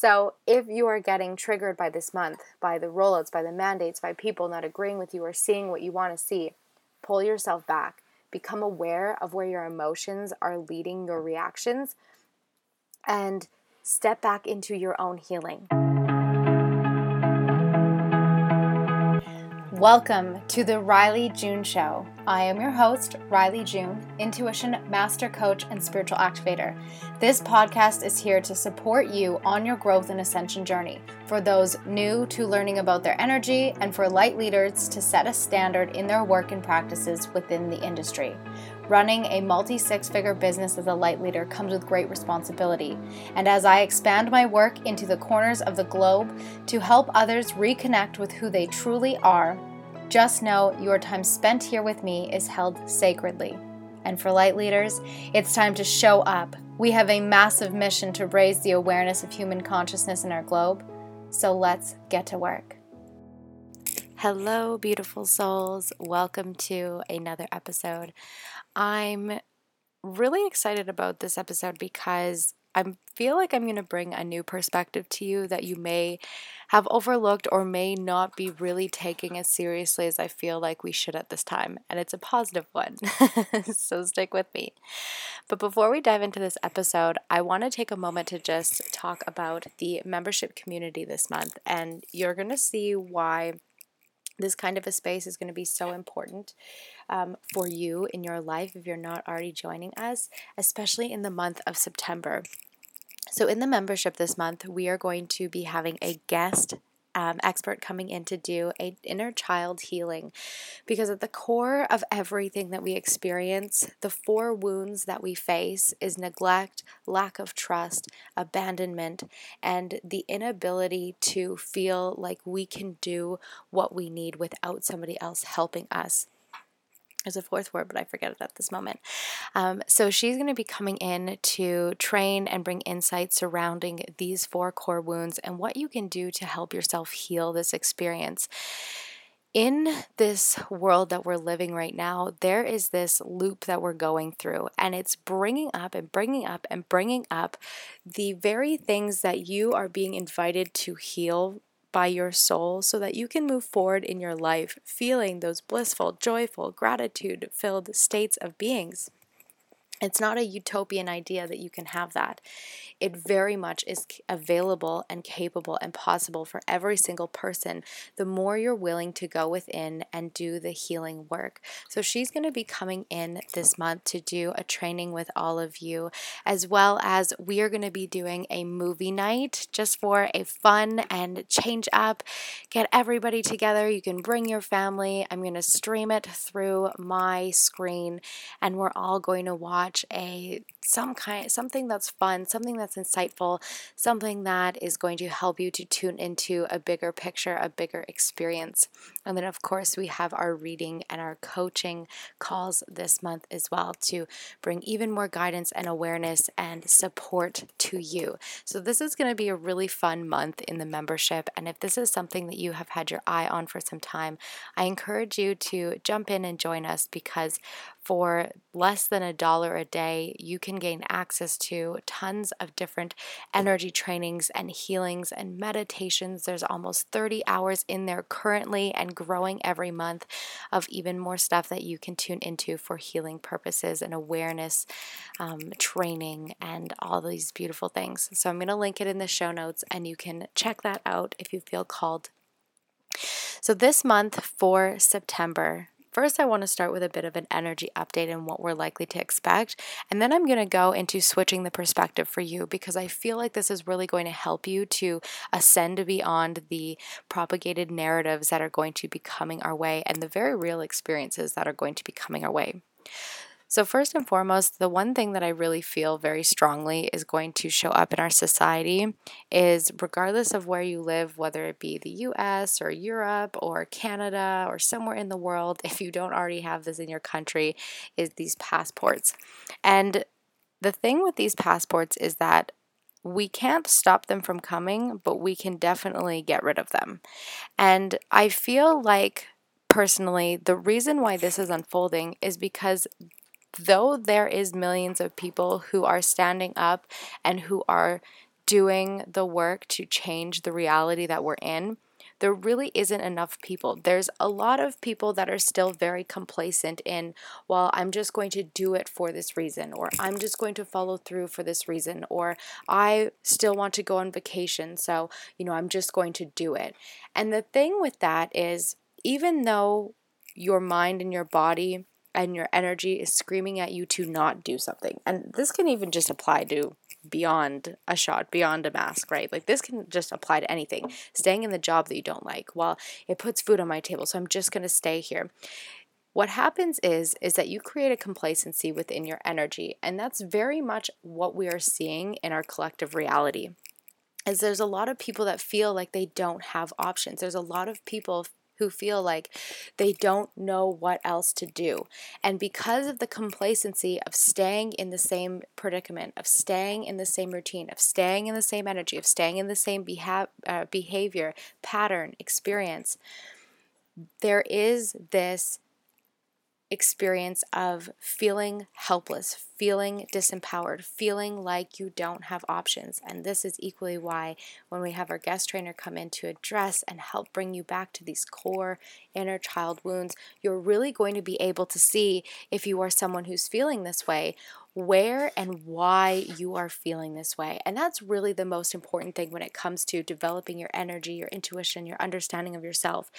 So, if you are getting triggered by this month, by the rollouts, by the mandates, by people not agreeing with you or seeing what you want to see, pull yourself back. Become aware of where your emotions are leading your reactions and step back into your own healing. Welcome to the Rylee June Show. I am your host, Rylee June, intuition master coach and spiritual activator. This podcast is here to support you on your growth and ascension journey for those new to learning about their energy and for light leaders to set a standard in their work and practices within the industry. Running a multi six figure business as a light leader comes with great responsibility. And as I expand my work into the corners of the globe to help others reconnect with who they truly are, just know your time spent here with me is held sacredly. And for light leaders, it's time to show up. We have a massive mission to raise the awareness of human consciousness in our globe. So let's get to work. Hello, beautiful souls. Welcome to another episode. I'm really excited about this episode because I feel like I'm going to bring a new perspective to you that you may have overlooked or may not be really taking as seriously as I feel like we should at this time. And it's a positive one. so stick with me. But before we dive into this episode, I want to take a moment to just talk about the membership community this month. And you're going to see why this kind of a space is going to be so important um, for you in your life if you're not already joining us, especially in the month of September. So, in the membership this month, we are going to be having a guest um, expert coming in to do a inner child healing. Because at the core of everything that we experience the four wounds that we face is neglect lack of trust abandonment and the inability to feel like we can do what we need without somebody else helping us there's a fourth word, but I forget it at this moment. Um, so she's going to be coming in to train and bring insights surrounding these four core wounds and what you can do to help yourself heal this experience. In this world that we're living right now, there is this loop that we're going through, and it's bringing up and bringing up and bringing up the very things that you are being invited to heal by your soul so that you can move forward in your life feeling those blissful, joyful, gratitude filled states of beings. It's not a utopian idea that you can have that it very much is available and capable and possible for every single person the more you're willing to go within and do the healing work. So she's going to be coming in this month to do a training with all of you, as well as we are going to be doing a movie night just for a fun and change up, get everybody together. You can bring your family. I'm going to stream it through my screen, and we're all going to watch a some kind something that's fun, something that's insightful, something that is going to help you to tune into a bigger picture, a bigger experience. And then of course, we have our reading and our coaching calls this month as well to bring even more guidance and awareness and support to you. So this is going to be a really fun month in the membership and if this is something that you have had your eye on for some time, I encourage you to jump in and join us because for less than a dollar a day, you can gain access to tons of different energy trainings and healings and meditations. There's almost 30 hours in there currently and growing every month of even more stuff that you can tune into for healing purposes and awareness um, training and all these beautiful things. So I'm going to link it in the show notes and you can check that out if you feel called. So, this month for September, First, I want to start with a bit of an energy update and what we're likely to expect. And then I'm going to go into switching the perspective for you because I feel like this is really going to help you to ascend beyond the propagated narratives that are going to be coming our way and the very real experiences that are going to be coming our way. So, first and foremost, the one thing that I really feel very strongly is going to show up in our society is regardless of where you live, whether it be the US or Europe or Canada or somewhere in the world, if you don't already have this in your country, is these passports. And the thing with these passports is that we can't stop them from coming, but we can definitely get rid of them. And I feel like personally, the reason why this is unfolding is because though there is millions of people who are standing up and who are doing the work to change the reality that we're in, there really isn't enough people. There's a lot of people that are still very complacent in, well, I'm just going to do it for this reason, or I'm just going to follow through for this reason, or I still want to go on vacation, so, you know, I'm just going to do it. And the thing with that is, even though your mind and your body and your energy is screaming at you to not do something, and this can even just apply to beyond a shot, beyond a mask, right? Like this can just apply to anything. Staying in the job that you don't like, well, it puts food on my table, so I'm just going to stay here. What happens is is that you create a complacency within your energy, and that's very much what we are seeing in our collective reality. Is there's a lot of people that feel like they don't have options. There's a lot of people who feel like they don't know what else to do. And because of the complacency of staying in the same predicament, of staying in the same routine, of staying in the same energy, of staying in the same beha- uh, behavior, pattern, experience, there is this experience of feeling helpless, feeling disempowered, feeling like you don't have options. And this is equally why when we have our guest trainer come in to address and help bring you back to these core inner child wounds, you're really going to be able to see if you are someone who's feeling this way where and why you are feeling this way. And that's really the most important thing when it comes to developing your energy, your intuition, your understanding of yourself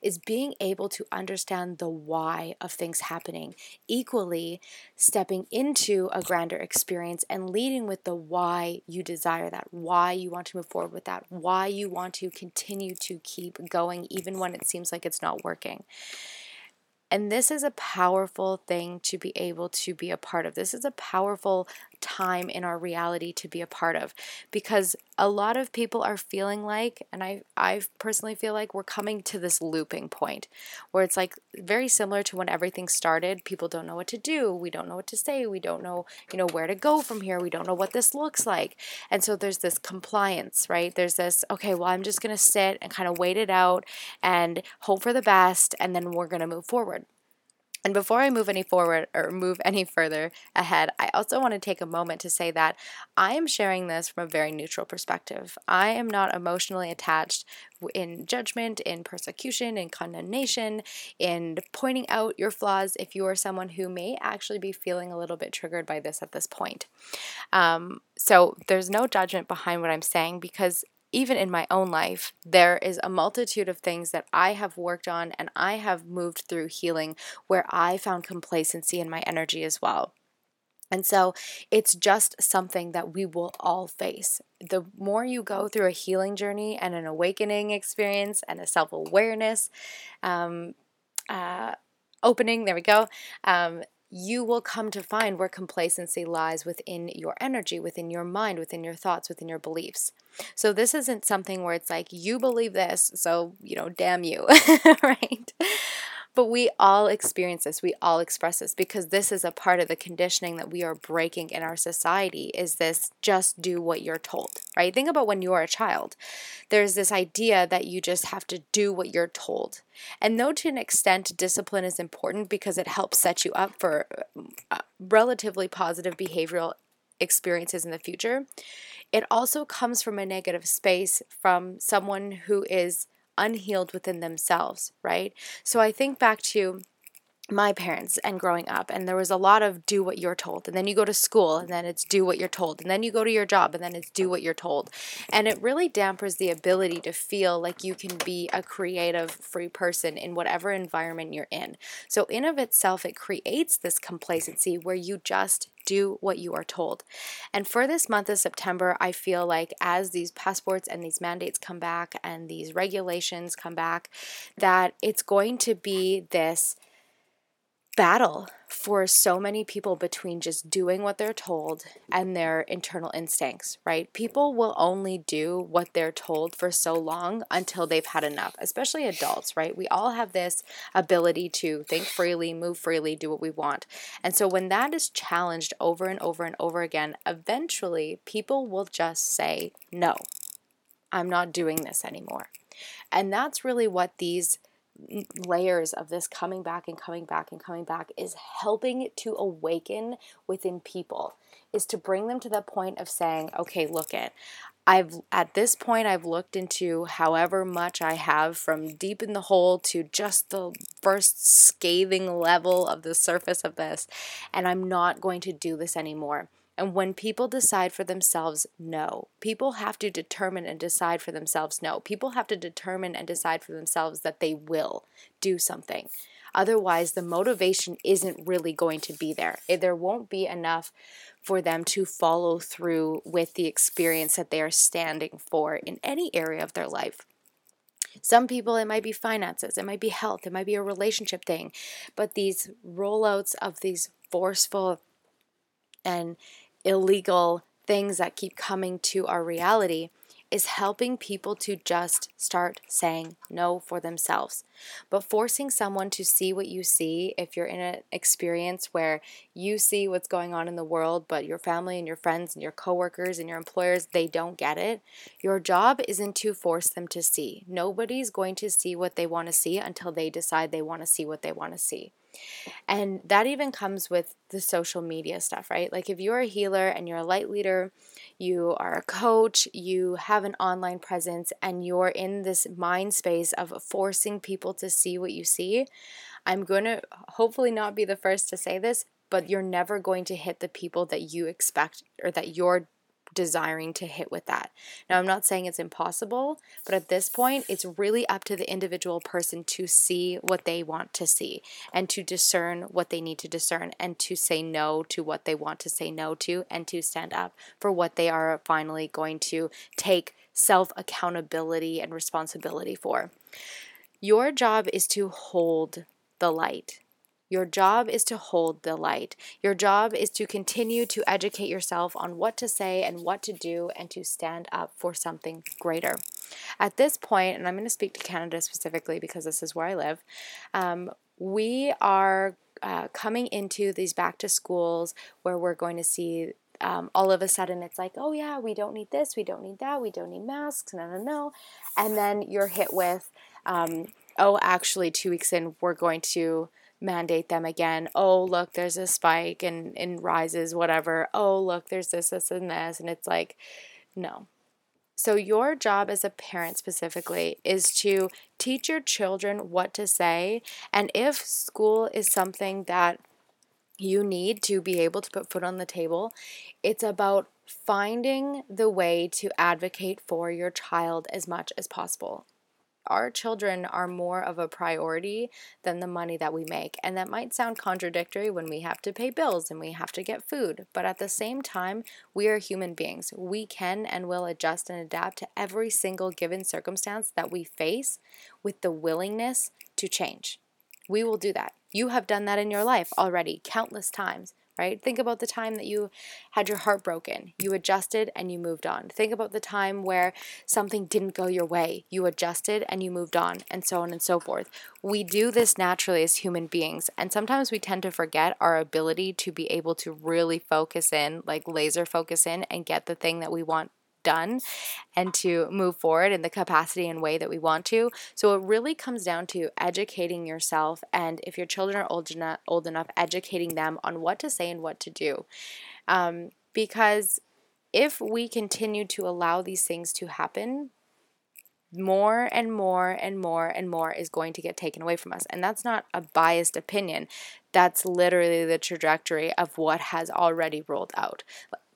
is being able to understand the why of things happening. Equally, stepping into a grander experience and leading with the why you desire that, why you want to move forward with that, why you want to continue to keep going even when it seems like it's not working. And this is a powerful thing to be able to be a part of. This is a powerful time in our reality to be a part of because a lot of people are feeling like and I I personally feel like we're coming to this looping point where it's like very similar to when everything started. People don't know what to do we don't know what to say we don't know you know where to go from here we don't know what this looks like. And so there's this compliance right? There's this okay well I'm just going to sit and kind of wait it out and hope for the best and then we're going to move forward and before I move any forward or move any further ahead, I also want to take a moment to say that I am sharing this from a very neutral perspective. I am not emotionally attached in judgment, in persecution, in condemnation, in pointing out your flaws if you are someone who may actually be feeling a little bit triggered by this at this point. Um, so there's no judgment behind what I'm saying because even in my own life, there is a multitude of things that I have worked on and I have moved through healing where I found complacency in my energy as well. And so it's just something that we will all face. The more you go through a healing journey and an awakening experience and a self awareness um, uh, opening, there we go, um, you will come to find where complacency lies within your energy, within your mind, within your thoughts, within your beliefs. So this isn't something where it's like, you believe this, so, you know, damn you, right? But we all experience this, we all express this because this is a part of the conditioning that we are breaking in our society is this just do what you're told, right? Think about when you are a child. There's this idea that you just have to do what you're told. And though to an extent discipline is important because it helps set you up for uh, relatively positive behavioral experiences in the future, it also comes from a negative space from someone who is unhealed within themselves, right? So I think back to my parents and growing up and there was a lot of do what you're told and then you go to school and then it's do what you're told and then you go to your job and then it's do what you're told and it really dampers the ability to feel like you can be a creative free person in whatever environment you're in so in of itself it creates this complacency where you just do what you are told. And for this month of September, I feel like as these passports and these mandates come back and these regulations come back, that it's going to be this battle for so many people between just doing what they're told and their internal instincts, right? People will only do what they're told for so long until they've had enough, especially adults, right? We all have this ability to think freely, move freely, do what we want. And so when that is challenged over and over and over again, eventually people will just say, no, I'm not doing this anymore. And that's really what these layers of this coming back and coming back and coming back is helping to awaken within people is to bring them to the point of saying okay look it I've at this point I've looked into however much I have from deep in the hole to just the first scathing level of the surface of this and I'm not going to do this anymore. And when people decide for themselves no, people have to determine and decide for themselves no. People have to determine and decide for themselves that they will do something. Otherwise, the motivation isn't really going to be there. Eh, there won't be enough for them to follow through with the experience that they are standing for in any area of their life. Some people, it might be finances, it might be health, it might be a relationship thing, but these rollouts of these forceful and illegal things that keep coming to our reality is helping people to just start saying no for themselves. But forcing someone to see what you see, if you're in an experience where you see what's going on in the world, but your family and your friends and your coworkers and your employers, they don't get it, your job isn't to force them to see. Nobody's going to see what they want to see until they decide they want to see what they want to see. And that even comes with the social media stuff, right? Like if you're a healer and you're a light leader, you are a coach, you have an online presence, and you're in this mind space of forcing people to see what you see, I'm going to hopefully not be the first to say this, but you're never going to hit the people that you expect or that you're desiring to hit with that. Now, I'm not saying it's impossible, but at this point, it's really up to the individual person to see what they want to see and to discern what they need to discern and to say no to what they want to say no to and to stand up for what they are finally going to take self accountability and responsibility for. Your job is to hold the light. Your job is to hold the light. Your job is to continue to educate yourself on what to say and what to do and to stand up for something greater. At this point, and I'm going to speak to Canada specifically because this is where I live, um, we are uh, coming into these back to schools where we're going to see um, all of a sudden it's like, oh yeah, we don't need this, we don't need that, we don't need masks, no, no, no. And then you're hit with, um, oh, actually, two weeks in, we're going to mandate them again. Oh, look, there's a spike and, and rises, whatever. Oh, look, there's this, this, and this. And it's like, no. So, your job as a parent specifically is to teach your children what to say. And if school is something that you need to be able to put foot on the table, it's about finding the way to advocate for your child as much as possible our children are more of a priority than the money that we make. And that might sound contradictory when we have to pay bills and we have to get food, but at the same time, we are human beings. We can and will adjust and adapt to every single given circumstance that we face with the willingness to change. We will do that. You have done that in your life already countless times right? Think about the time that you had your heart broken. You adjusted and you moved on. Think about the time where something didn't go your way. You adjusted and you moved on, and so on and so forth. We do this naturally as human beings, and sometimes we tend to forget our ability to be able to really focus in, like laser focus in, and get the thing that we want done and to move forward in the capacity and way that we want to. So it really comes down to educating yourself and if your children are old enough, old enough educating them on what to say and what to do. Um, because if we continue to allow these things to happen, more and more and more and more is going to get taken away from us. And that's not a biased opinion. That's literally the trajectory of what has already rolled out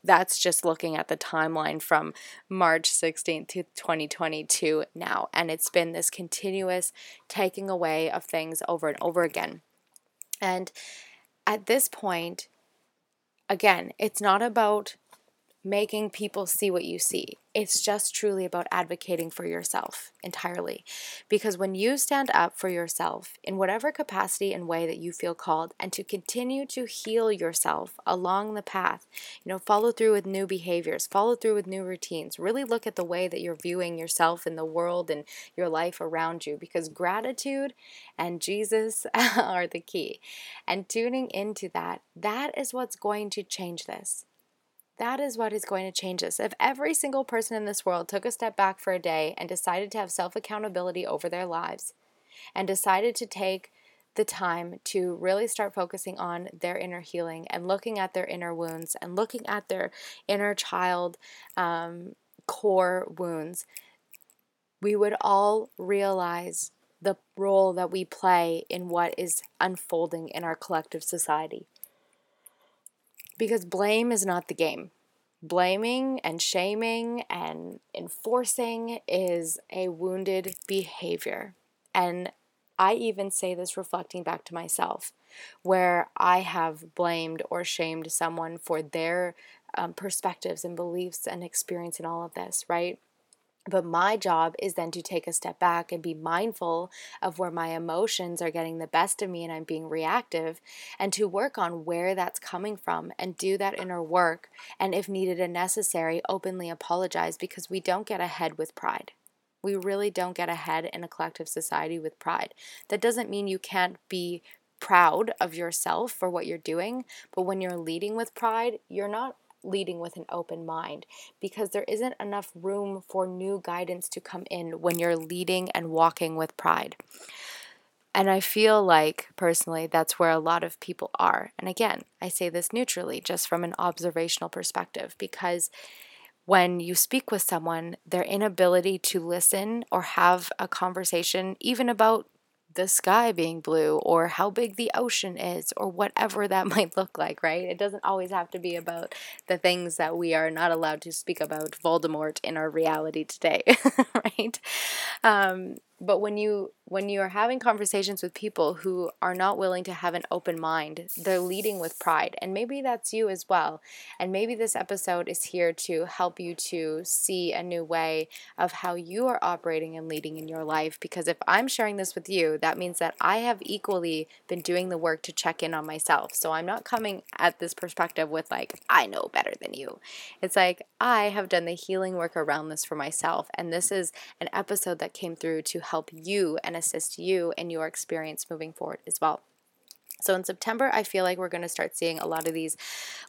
that's just looking at the timeline from March 16th to 2022 now. And it's been this continuous taking away of things over and over again. And at this point, again, it's not about making people see what you see. It's just truly about advocating for yourself entirely. Because when you stand up for yourself in whatever capacity and way that you feel called, and to continue to heal yourself along the path, you know, follow through with new behaviors, follow through with new routines, really look at the way that you're viewing yourself and the world and your life around you, because gratitude and Jesus are the key. And tuning into that, that is what's going to change this. That is what is going to change us. If every single person in this world took a step back for a day and decided to have self accountability over their lives and decided to take the time to really start focusing on their inner healing and looking at their inner wounds and looking at their inner child um, core wounds, we would all realize the role that we play in what is unfolding in our collective society. Because blame is not the game. Blaming and shaming and enforcing is a wounded behavior. And I even say this reflecting back to myself, where I have blamed or shamed someone for their um, perspectives and beliefs and experience in all of this, right? But my job is then to take a step back and be mindful of where my emotions are getting the best of me and I'm being reactive, and to work on where that's coming from and do that inner work. And if needed and necessary, openly apologize because we don't get ahead with pride. We really don't get ahead in a collective society with pride. That doesn't mean you can't be proud of yourself for what you're doing, but when you're leading with pride, you're not leading with an open mind because there isn't enough room for new guidance to come in when you're leading and walking with pride. And I feel like personally that's where a lot of people are. And again, I say this neutrally, just from an observational perspective, because when you speak with someone, their inability to listen or have a conversation, even about the sky being blue or how big the ocean is or whatever that might look like, right? It doesn't always have to be about the things that we are not allowed to speak about Voldemort in our reality today, right? Um, but when you when you are having conversations with people who are not willing to have an open mind they're leading with pride and maybe that's you as well. And maybe this episode is here to help you to see a new way of how you are operating and leading in your life because if i'm sharing this with you that means that i have equally been doing the work to check in on myself. So i'm not coming at this perspective with like i know better than you. It's like i have done the healing work around this for myself and this is an episode that came through to help you and assist you in your experience moving forward as well. So in September, I feel like we're going to start seeing a lot of these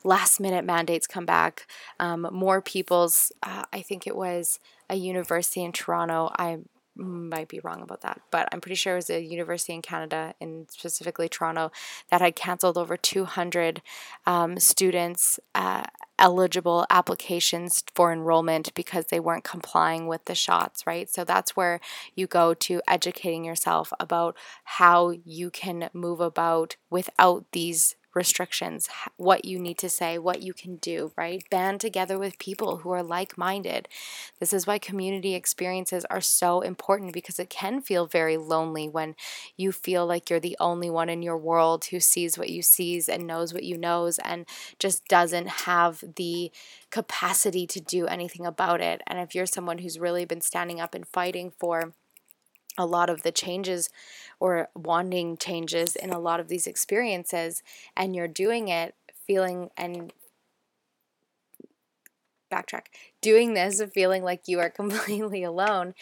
last minute mandates come back. Um, more people's, uh, I think it was a university in Toronto. I might be wrong about that, but I'm pretty sure it was a university in Canada, and specifically Toronto, that had canceled over 200 um, students. Uh, eligible applications for enrollment because they weren't complying with the shots, right? So that's where you go to educating yourself about how you can move about without these restrictions, what you need to say, what you can do, right? Band together with people who are like minded. This is why community experiences are so important because it can feel very lonely when you feel like you're the only one in your world who sees what you sees and knows what you knows and just doesn't have the capacity to do anything about it. And if you're someone who's really been standing up and fighting for a lot of the changes or wanting changes in a lot of these experiences and you're doing it feeling and backtrack doing this feeling like you are completely alone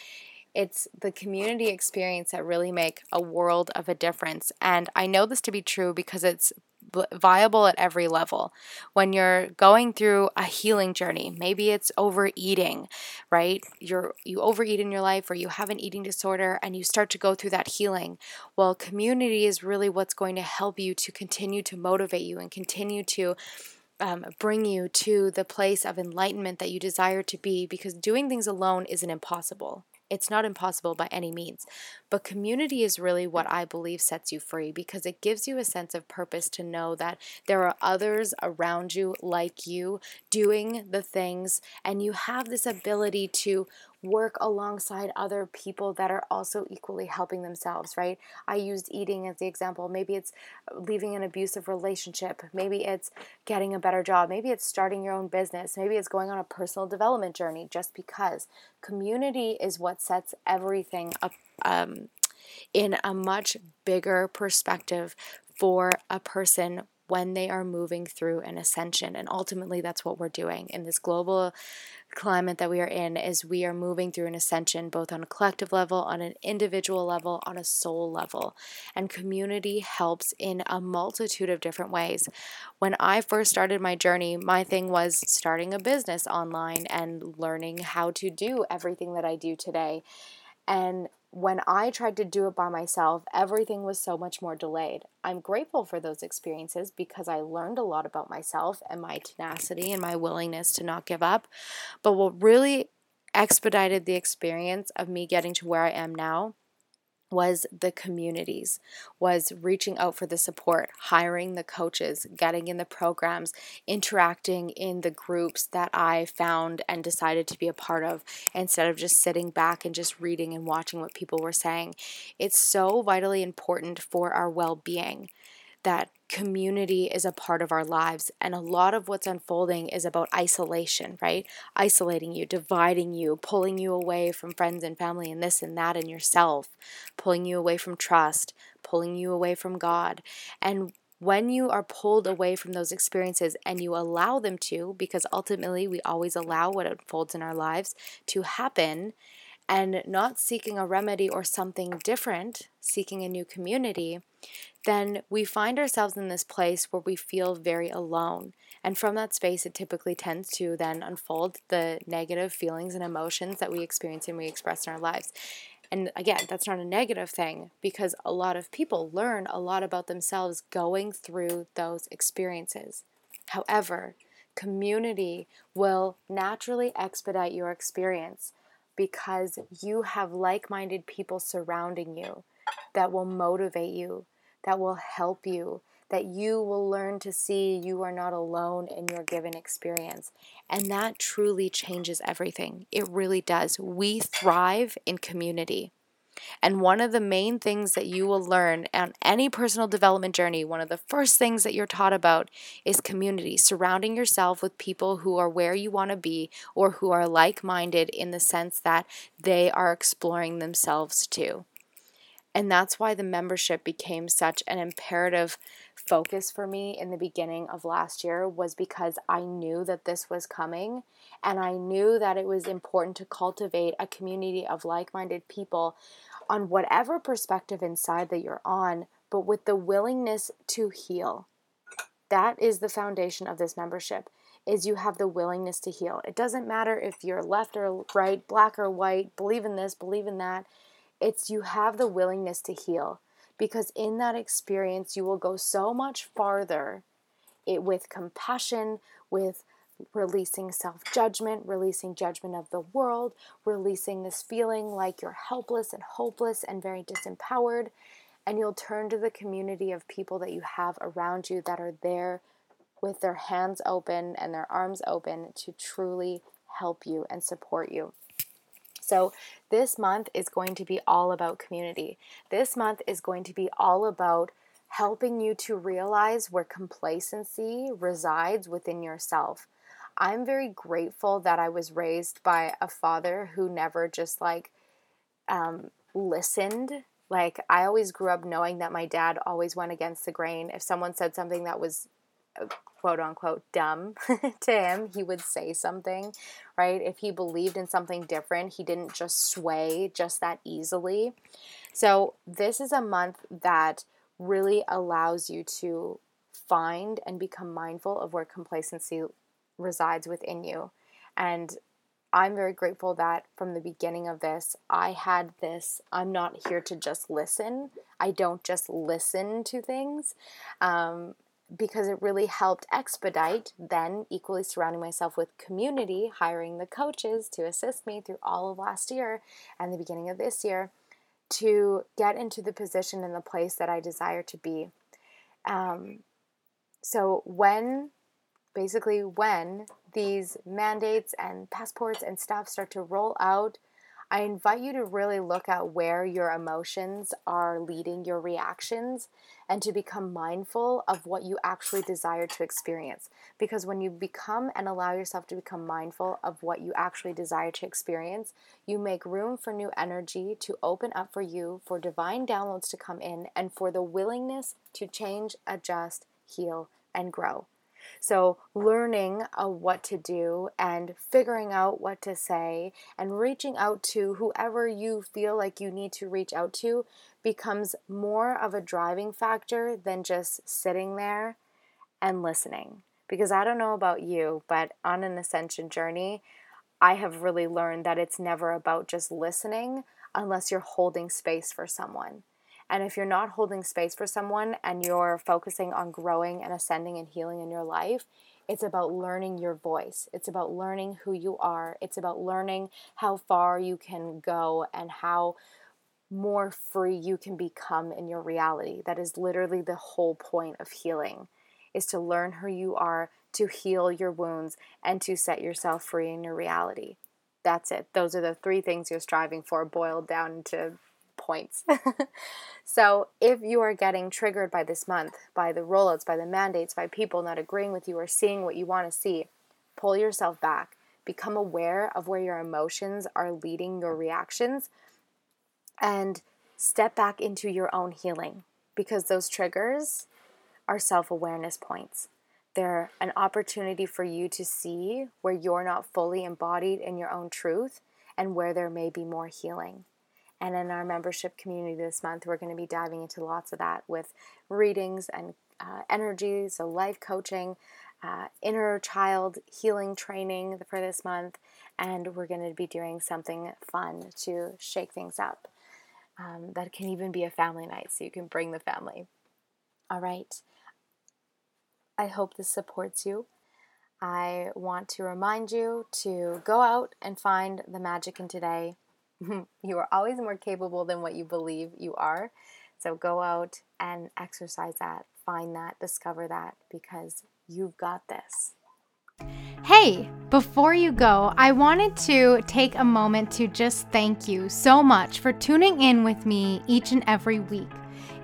it's the community experience that really make a world of a difference. And i know this to be true because it's viable at every level. When you're going through a healing journey, maybe it's overeating, right? You're you overeat in your life or you have an eating disorder and you start to go through that healing. Well, community is really what's going to help you to continue to motivate you and continue to um, bring you to the place of enlightenment that you desire to be because doing things alone isn't impossible. It's not impossible by any means, but community is really what I believe sets you free because it gives you a sense of purpose to know that there are others around you like you doing the things, and you have this ability to work alongside other people that are also equally helping themselves, right? I used eating as the example. Maybe it's leaving an abusive relationship. Maybe it's getting a better job. Maybe it's starting your own business. Maybe it's going on a personal development journey just because community is what sets everything up um, in a much bigger perspective for a person when they are moving through an ascension and ultimately that's what we're doing in this global climate that we are in is we are moving through an ascension both on a collective level on an individual level on a soul level. And community helps in a multitude of different ways. When i first started my journey my thing was starting a business online and learning how to do everything that i do today. And when I tried to do it by myself, everything was so much more delayed. I'm grateful for those experiences because I learned a lot about myself and my tenacity and my willingness to not give up. But what really expedited the experience of me getting to where I am now was the communities, was reaching out for the support, hiring the coaches, getting in the programs, interacting in the groups that I found and decided to be a part of instead of just sitting back and just reading and watching what people were saying. It's so vitally important for our well being that community is a part of our lives. And a lot of what's unfolding is about isolation, right? Isolating you, dividing you, pulling you away from friends and family and this and that and yourself, pulling you away from trust, pulling you away from God. And when you are pulled away from those experiences and you allow them to, because ultimately we always allow what unfolds in our lives to happen, and not seeking a remedy or something different, seeking a new community, then we find ourselves in this place where we feel very alone. And from that space, it typically tends to then unfold the negative feelings and emotions that we experience and we express in our lives. And again, that's not a negative thing because a lot of people learn a lot about themselves going through those experiences. However, community will naturally expedite your experience because you have like minded people surrounding you that will motivate you, that will help you, that you will learn to see you are not alone in your given experience. And that truly changes everything. It really does. We thrive in community. And one of the main things that you will learn on any personal development journey, one of the first things that you're taught about is community, surrounding yourself with people who are where you want to be or who are like minded in the sense that they are exploring themselves too. And that's why the membership became such an imperative focus for me in the beginning of last year was because I knew that this was coming and I knew that it was important to cultivate a community of like-minded people on whatever perspective inside that you're on, but with the willingness to heal. That is the foundation of this membership is you have the willingness to heal. It doesn't matter if you're left or right, black or white, believe in this, believe in that. It's you have the willingness to heal because in that experience you will go so much farther it with compassion, with releasing self judgment, releasing judgment of the world, releasing this feeling like you're helpless and hopeless and very disempowered. And you'll turn to the community of people that you have around you that are there with their hands open and their arms open to truly help you and support you. So, this month is going to be all about community. This month is going to be all about helping you to realize where complacency resides within yourself. I'm very grateful that I was raised by a father who never just like um, listened. Like, I always grew up knowing that my dad always went against the grain. If someone said something that was quote unquote dumb to him, he would say something, right? If he believed in something different, he didn't just sway just that easily. So, this is a month that really allows you to find and become mindful of where complacency resides within you. And I'm very grateful that from the beginning of this, I had this I'm not here to just listen. I don't just listen to things. Um, because it really helped expedite then equally surrounding myself with community, hiring the coaches to assist me through all of last year and the beginning of this year to get into the position and the place that I desire to be. Um, so when basically when these mandates and passports and stuff start to roll out I invite you to really look at where your emotions are leading your reactions and to become mindful of what you actually desire to experience. Because when you become and allow yourself to become mindful of what you actually desire to experience, you make room for new energy to open up for you, for divine downloads to come in, and for the willingness to change, adjust, heal, and grow. So, learning uh, what to do and figuring out what to say and reaching out to whoever you feel like you need to reach out to becomes more of a driving factor than just sitting there and listening. Because I don't know about you, but on an ascension journey, I have really learned that it's never about just listening unless you're holding space for someone. And if you're not holding space for someone and you're focusing on growing and ascending and healing in your life, It's about learning your voice. It's about learning who you are. It's about learning how far you can go and how more free you can become in your reality. That is literally the whole point of healing is to learn who you are, to heal your wounds and to set yourself free in your reality. That's it. Those are the three things you're striving for boiled down into points. so, if you are getting triggered by this month, by the rollouts, by the mandates, by people not agreeing with you or seeing what you want to see, pull yourself back. Become aware of where your emotions are leading your reactions and step back into your own healing because those triggers are self awareness points. They're an opportunity for you to see where you're not fully embodied in your own truth and where there may be more healing. And in our membership community this month, we're going to be diving into lots of that with readings and uh, energy, so life coaching, uh, inner child healing training for this month, and we're going to be doing something fun to shake things up. Um, that can even be a family night, so you can bring the family. All right. I hope this supports you. I want to remind you to go out and find the magic in today. you are always more capable than what you believe you are. So go out and exercise that, find that, discover that, because you've got this. Hey, before you go, I wanted to take a moment to just thank you so much for tuning in with me each and every week.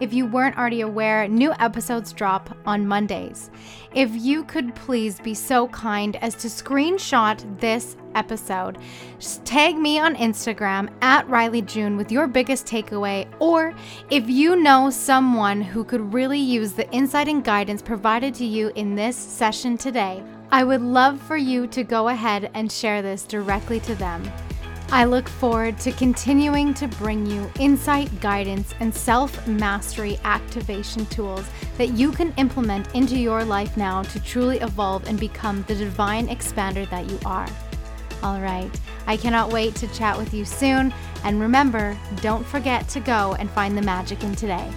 If you weren't already aware, new episodes drop on Mondays. If you could please be so kind as to screenshot this episode, just tag me on Instagram at Rylee June with your biggest takeaway, or if you know someone who could really use the insight and guidance provided to you in this session today, I would love for you to go ahead and share this directly to them. I look forward to continuing to bring you insight, guidance, and self mastery activation tools that you can implement into your life now to truly evolve and become the divine expander that you are. All right, I cannot wait to chat with you soon. And remember, don't forget to go and find the magic in today.